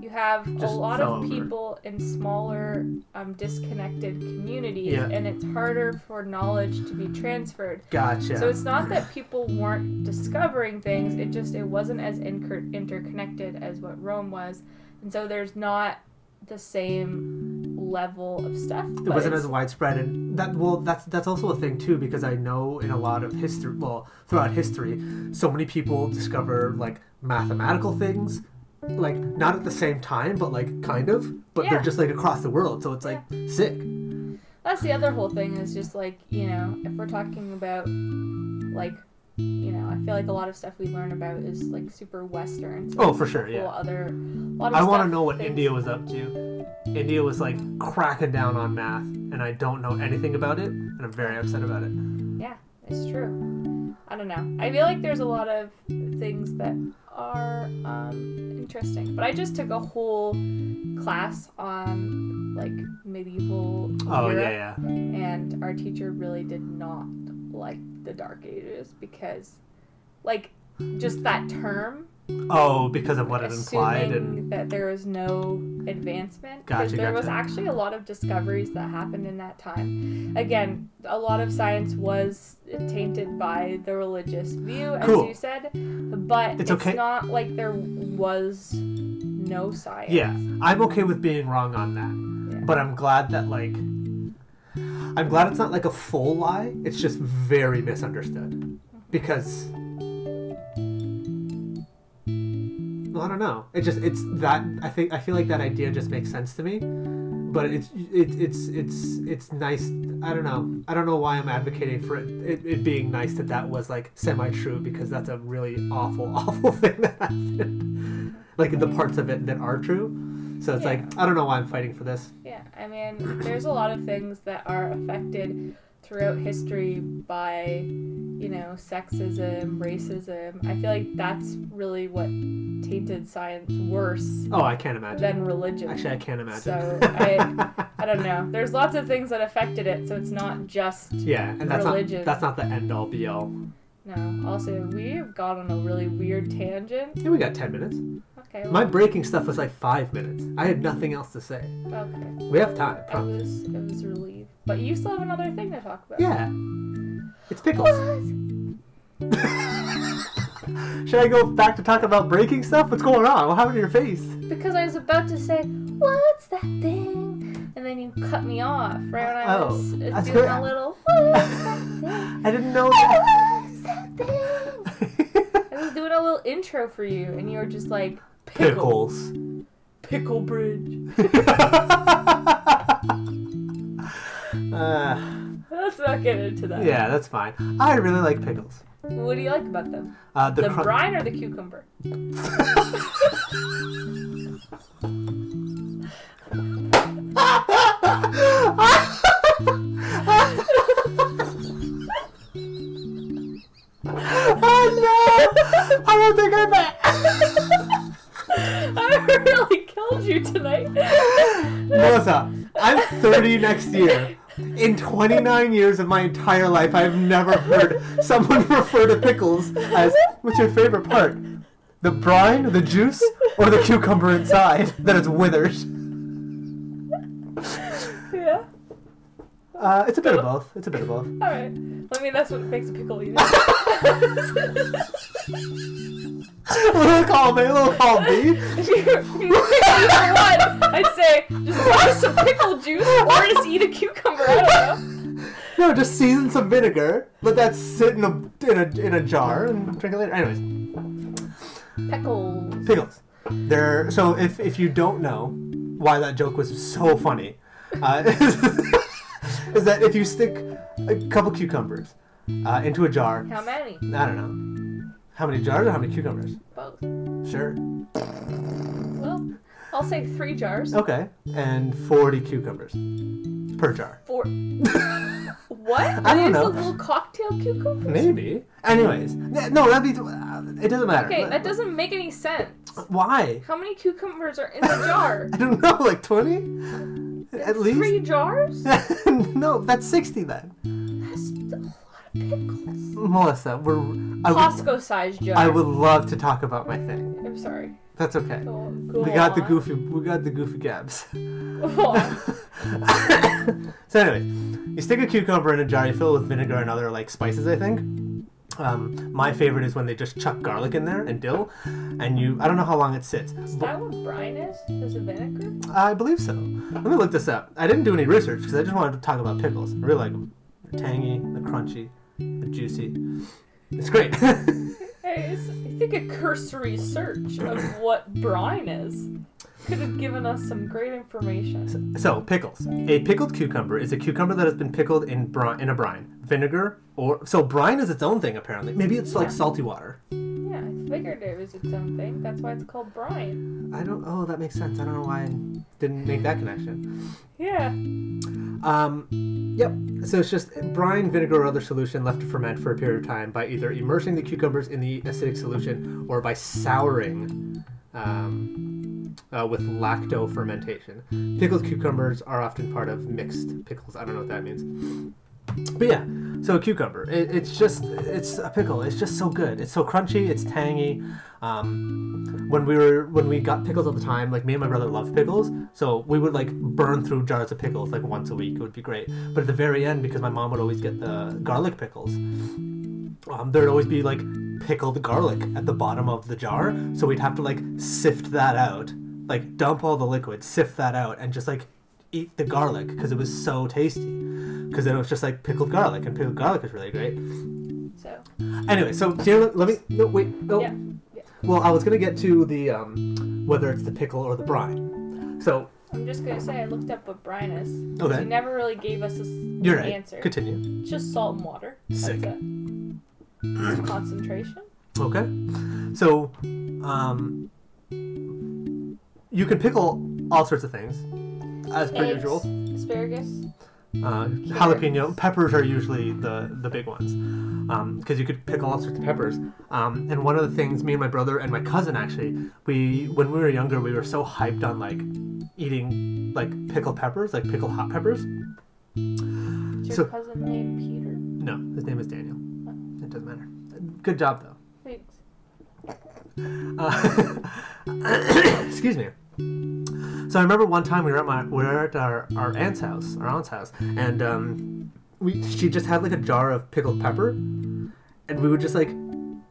you have a lot of over. people in smaller, um, disconnected communities, Yeah. and it's harder for knowledge to be transferred. Gotcha. So it's not that people weren't discovering things; it just it wasn't as inter- interconnected as what Rome was, and so there's not the same level of stuff. it wasn't as widespread, and that well, that's that's also a thing too because I know in a lot of history, well, throughout history, so many people discover like mathematical things, like not at the same time, but like kind of, but Yeah. they're just like across the world, so it's like sick. That's the other whole thing is just like, you know, if we're talking about like you know, I feel like a lot of stuff we learn about is like super western. So Oh, for sure, yeah. Other, a lot of I want to know what things- India was up to. India was like cracking down on math, and I don't know anything about it, and I'm very upset about it. Yeah, it's true. I don't know. I feel like there's a lot of things that are um, interesting, but I just took a whole class on like medieval Oh Europe, yeah, yeah. and our teacher really did not like the Dark Ages because like just that term, Oh, because of what it implied and that there was no advancement. Because Gotcha, there was actually a lot of discoveries that happened in that time. Again, a lot of science was tainted by the religious view, as Cool. you said, but It's it's, okay. not like there was no science. yeah, I'm okay with being wrong on that. Yeah. But I'm glad that like I'm glad it's not like a full lie. It's just very misunderstood because well, I don't know. It just it's that I think I feel like that idea just makes sense to me. But it's it, it's it's it's nice. I don't know. I don't know why I'm advocating for it, it, it being nice that that was like semi true because that's a really awful <laughs> awful thing that happened. Like the parts of it that are true. So it's like I don't know why I'm fighting for this. Yeah, I mean, there's a lot of things that are affected throughout history by, you know, sexism, racism. I feel like that's really what tainted science worse Oh, I can't imagine. than religion. Actually, I can't imagine. So, I- <laughs> I don't know. There's lots of things that affected it, so it's not just yeah, and that's religion. not that's not the end all be all. no. Also, we've gone on a really weird tangent. Yeah, we got ten minutes. Okay. My breaking stuff was like five minutes. I had nothing else to say. okay. We have time. I was I was relieved, but you still have another thing to talk about. Yeah, it's pickles. Should I go back to talk about breaking stuff? What's going on? What happened to your face? Because I was about to say, "What's that thing?" and then you cut me off right when I Oh, was uh, doing good. a little. What's that <laughs> thing? I didn't know that. What's that thing? <laughs> I was doing a little intro for you, and you were just like, "Pickle, Pickles. pickle bridge." <laughs> uh, Let's not get into that. yeah, that's fine. I really like pickles. What do you like about them? Uh, the The brine or the cucumber? <laughs> oh no! I don't think I'm back. <laughs> <laughs> I really killed you tonight. <laughs> Melissa, I'm 30 next year. In 29 years of my entire life, I've never heard someone <laughs> refer to pickles as what's your favorite part? The brine, the juice, or the cucumber inside that is withered? Uh, it's a bit of both. It's a bit of both. All right. I mean, that's what makes a pickle eat. <laughs> A little column A, a little column <laughs> B. If you, if you pick either one, I'd say just buy some pickle juice or just eat a cucumber. I don't know. <laughs> No, just season some vinegar. Let that sit in a in a in a jar and drink it later. Anyways, Pickles. pickles. They're so if if you don't know why that joke was so funny, uh, <laughs> is, that if you stick a couple cucumbers uh, into a jar, How many? I don't know how many jars or how many cucumbers. Both. Sure. Well, I'll say three jars. Okay, and forty cucumbers per jar. Four. <laughs> what? I don't Are know. the little cocktail cucumbers? Maybe. Anyways, no, that'd be. uh, It doesn't matter. Okay, that doesn't make any sense. Why? How many cucumbers are in the jar? <laughs> I don't know, like 20? At least? Three jars? <laughs> no, that's 60 then. That's a lot of pickles. Melissa, we're. I would, Costco sized jar. I would love to talk about my thing. I'm sorry. That's okay. Go, go We got the goofy. We got the goofy gabs. <laughs> So anyway, you stick a cucumber in a jar. You fill it with vinegar and other like spices. I think. Um, my favorite is when they just chuck garlic in there and dill, and you. I don't know how long it sits. Is that what brine is? Is it vinegar? I believe so. Let me look this up. I didn't do any research because I just wanted to talk about pickles. I really like them. They're tangy, they're crunchy, they're juicy. It's great. <laughs> I think a cursory search of what brine is could have given us some great information. so, pickles. A pickled cucumber is a cucumber that has been pickled in brine, in a brine, vinegar, or so brine is its own thing apparently. Maybe it's like salty water. Yeah, I figured it was its own thing. That's why it's called brine. I don't. Oh, that makes sense. I don't know why I didn't make that connection. Yeah. Um, yep. So it's just brine, vinegar, or other solution left to ferment for a period of time by either immersing the cucumbers in the acidic solution or by souring um, uh, with lacto fermentation. Pickled cucumbers are often part of mixed pickles. I don't know what that means. But yeah, so a cucumber. It, it's just it's a pickle. It's just so good. It's so crunchy. It's tangy. Um, when we were when we got pickles all the time, like me and my brother loved pickles, so we would like burn through jars of pickles like once a week. It would be great. But at the very end, because my mom would always get the garlic pickles, um, there'd always be like pickled garlic at the bottom of the jar. So we'd have to like sift that out, like dump all the liquid, sift that out, and just like eat the garlic because it was so tasty. Because then it was just like pickled garlic, and pickled garlic is really great. So Anyway, so here, let me. No, wait. No. Yeah, yeah. Well, I was gonna get to the um, whether it's the pickle or the brine. So I'm just gonna say I looked up what brine is. Okay. He never really gave us a s- you're right. answer. Continue. It's just salt and water. That's Sick. Concentration. Okay. So, um, you can pickle all sorts of things, as per Eggs, usual. asparagus. Uh, jalapeno peppers are usually the the big ones, because you could pickle all sorts of peppers. Um, and one of the things me and my brother and my cousin actually, we when we were younger, we were so hyped on like eating like pickled peppers, like pickled hot peppers. Is your So- cousin named Peter? No, his name is Daniel. It doesn't matter. Good job though. Thanks. Uh, <coughs> excuse me. So I remember one time we were at my we were at our, our aunt's house, our aunt's house, and um, we she just had like a jar of pickled pepper, and we would just like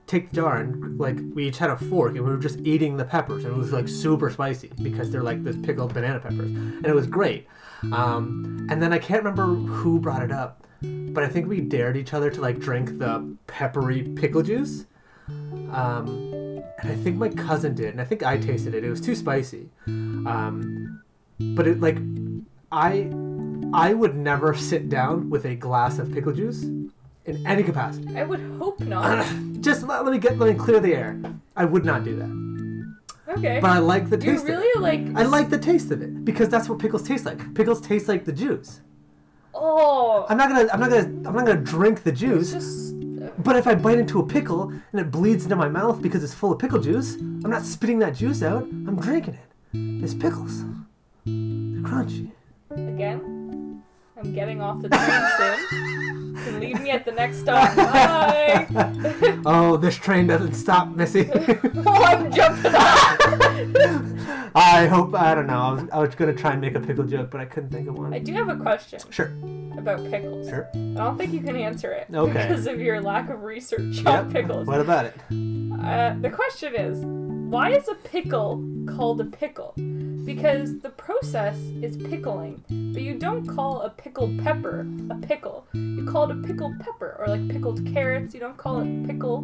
take the jar and like we each had a fork and we were just eating the peppers and it was like super spicy because they're like the pickled banana peppers and it was great. Um, and then I can't remember who brought it up, but I think we dared each other to like drink the peppery pickle juice. Um, and I think my cousin did, and I think I tasted it. It was too spicy. Um, but it like I I would never sit down with a glass of pickle juice in any capacity. I would hope not. <clears throat> Just let, let me get let me clear the air. I would not do that. Okay. But I like the you taste. of it. really like. I like the taste of it because that's what pickles taste like. Pickles taste like the juice. Oh. I'm not gonna I'm not gonna I'm not gonna drink the It's juice. But if I bite into a pickle and it bleeds into my mouth because it's full of pickle juice, I'm not spitting that juice out. I'm drinking it. It's pickles. They're crunchy. Again, I'm getting off the train soon. You can leave me at the next stop. Bye. <laughs> Oh, this train doesn't stop, Missy. <laughs> oh, I'm jumping off. <laughs> <laughs> I hope I don't know. I was I was gonna try and make a pickle joke, but I couldn't think of one. I do have a question Sure, about pickles. sure. I don't think you can answer it Okay. because of your lack of research on pickles. What about it? Uh, the question is, why is a pickle called a pickle? Because the process is pickling, but you don't call a pickled pepper a pickle. You call it a pickled pepper, or like pickled carrots. You don't call it pickle.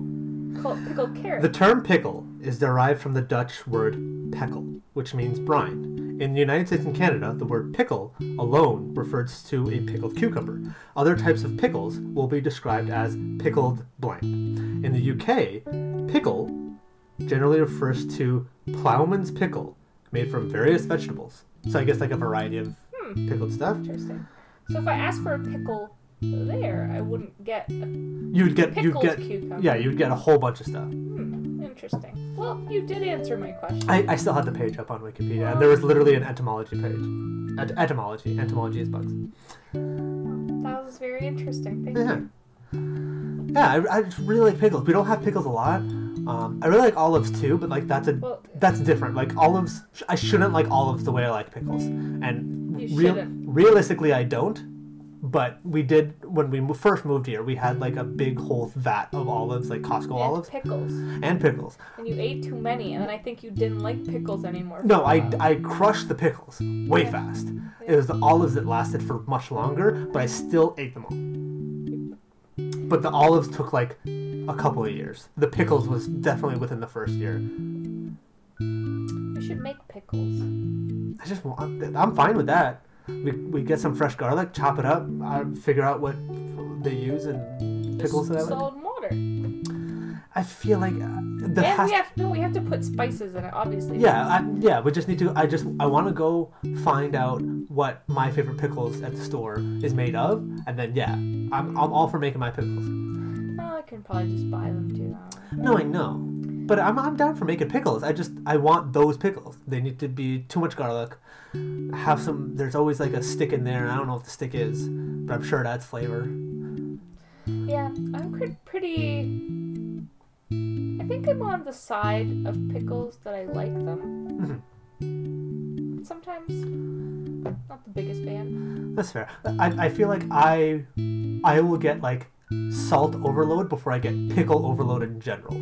Call it pickled carrot. The term pickle is derived from the Dutch word pekkel, which means brine. In the United States and Canada, the word pickle alone refers to a pickled cucumber. Other types of pickles will be described as pickled blank. In the UK, pickle generally refers to plowman's pickle, made from various vegetables. So I guess like a variety of Hmm. pickled stuff. Interesting. So if I ask for a pickle there, I wouldn't get You'd get you'd get cucumber. yeah, you'd get a whole bunch of stuff. Hmm, interesting. Well, you did answer my question. I, I still had the page up on Wikipedia, and there was literally an etymology page. Et- etymology. Etymology is bugs. That was very interesting. Thank Yeah. you. Yeah, I, I just really like pickles. We don't have pickles a lot. Um, I really like olives too, but like that's a Well, that's different. Like olives, I shouldn't like olives the way I like pickles, and You real, realistically, I don't. But we did when we mo- first moved here. We had like a big whole vat of olives, like Costco olives. and olives, pickles. and pickles. And you ate too many, and then I think you didn't like pickles anymore. No, I, I crushed the pickles way fast. It was the olives that lasted for much longer, but I still ate them all. But the olives took like a couple of years. The pickles was definitely within the first year. We should make pickles. I just want, I'm fine with that. We, we get some fresh garlic, chop it up, I figure out what they use and pickles Just salt and water. I feel like uh, the and we have no, we have to put spices in it, obviously. Yeah, I, yeah. We just need to. I just. I want to go find out what my favorite pickles at the store is made of, and then yeah, I'm I'm all for making my pickles. Well, I can probably just buy them too. No, I know, but I'm I'm down for making pickles. I just I want those pickles. They need to be too much garlic. Have some. There's always like a stick in there. I don't know what the stick is, but I'm sure it adds flavor. Yeah, I'm pretty. I think I'm on the side of pickles that I like them. Mhm. Sometimes, not the biggest fan. That's fair. I, I feel like I I will get like salt overload before I get pickle overload in general.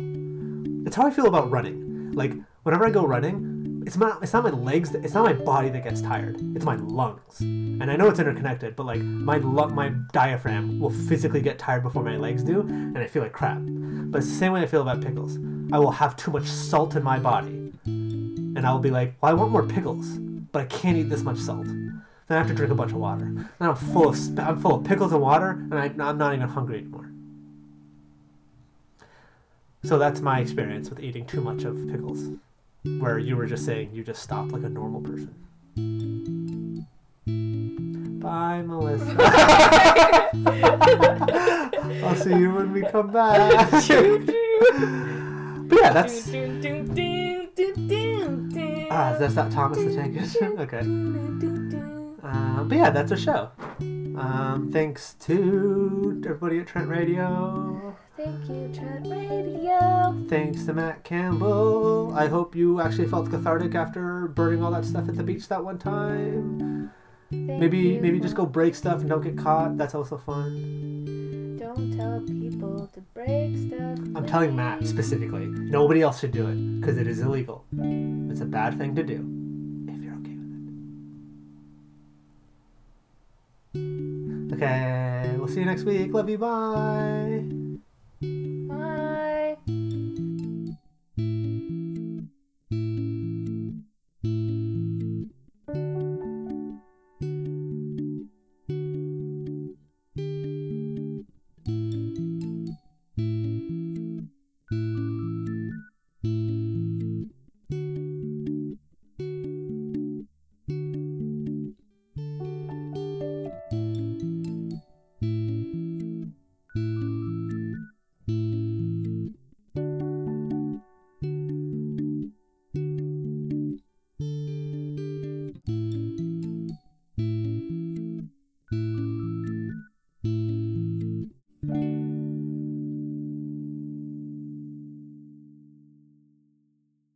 It's how I feel about running. Like whenever I go running, it's not it's not my legs, that, it's not my body that gets tired. It's my lungs. And I know it's interconnected, but like my my diaphragm will physically get tired before my legs do, and I feel like crap. But it's the same way I feel about pickles. I will have too much salt in my body, and I will be like, well, I want more pickles, but I can't eat this much salt. Then I have to drink a bunch of water. Then I'm full of sp- I'm full of pickles and water, and I, I'm not even hungry anymore. So that's my experience with eating too much of pickles, where you were just saying you just stopped like a normal person. Bye, Melissa. <laughs> <laughs> I'll see you when we come back. <laughs> but yeah, that's ah, that's that Thomas the Tank Engine. Okay. Um, but yeah, that's our show. Um, thanks to everybody at Trent Radio. Thank you, Trent Radio. Thanks to Matt Campbell. I hope you actually felt cathartic after burning all that stuff at the beach that one time. Thank Maybe you maybe just go break stuff and don't get caught. That's also fun. Don't tell people to break stuff. I'm telling Matt specifically. Nobody else should do it because it is illegal. It's a bad thing to do. If you're okay with it. Okay, we'll see you next week. Love you. Bye. Bye.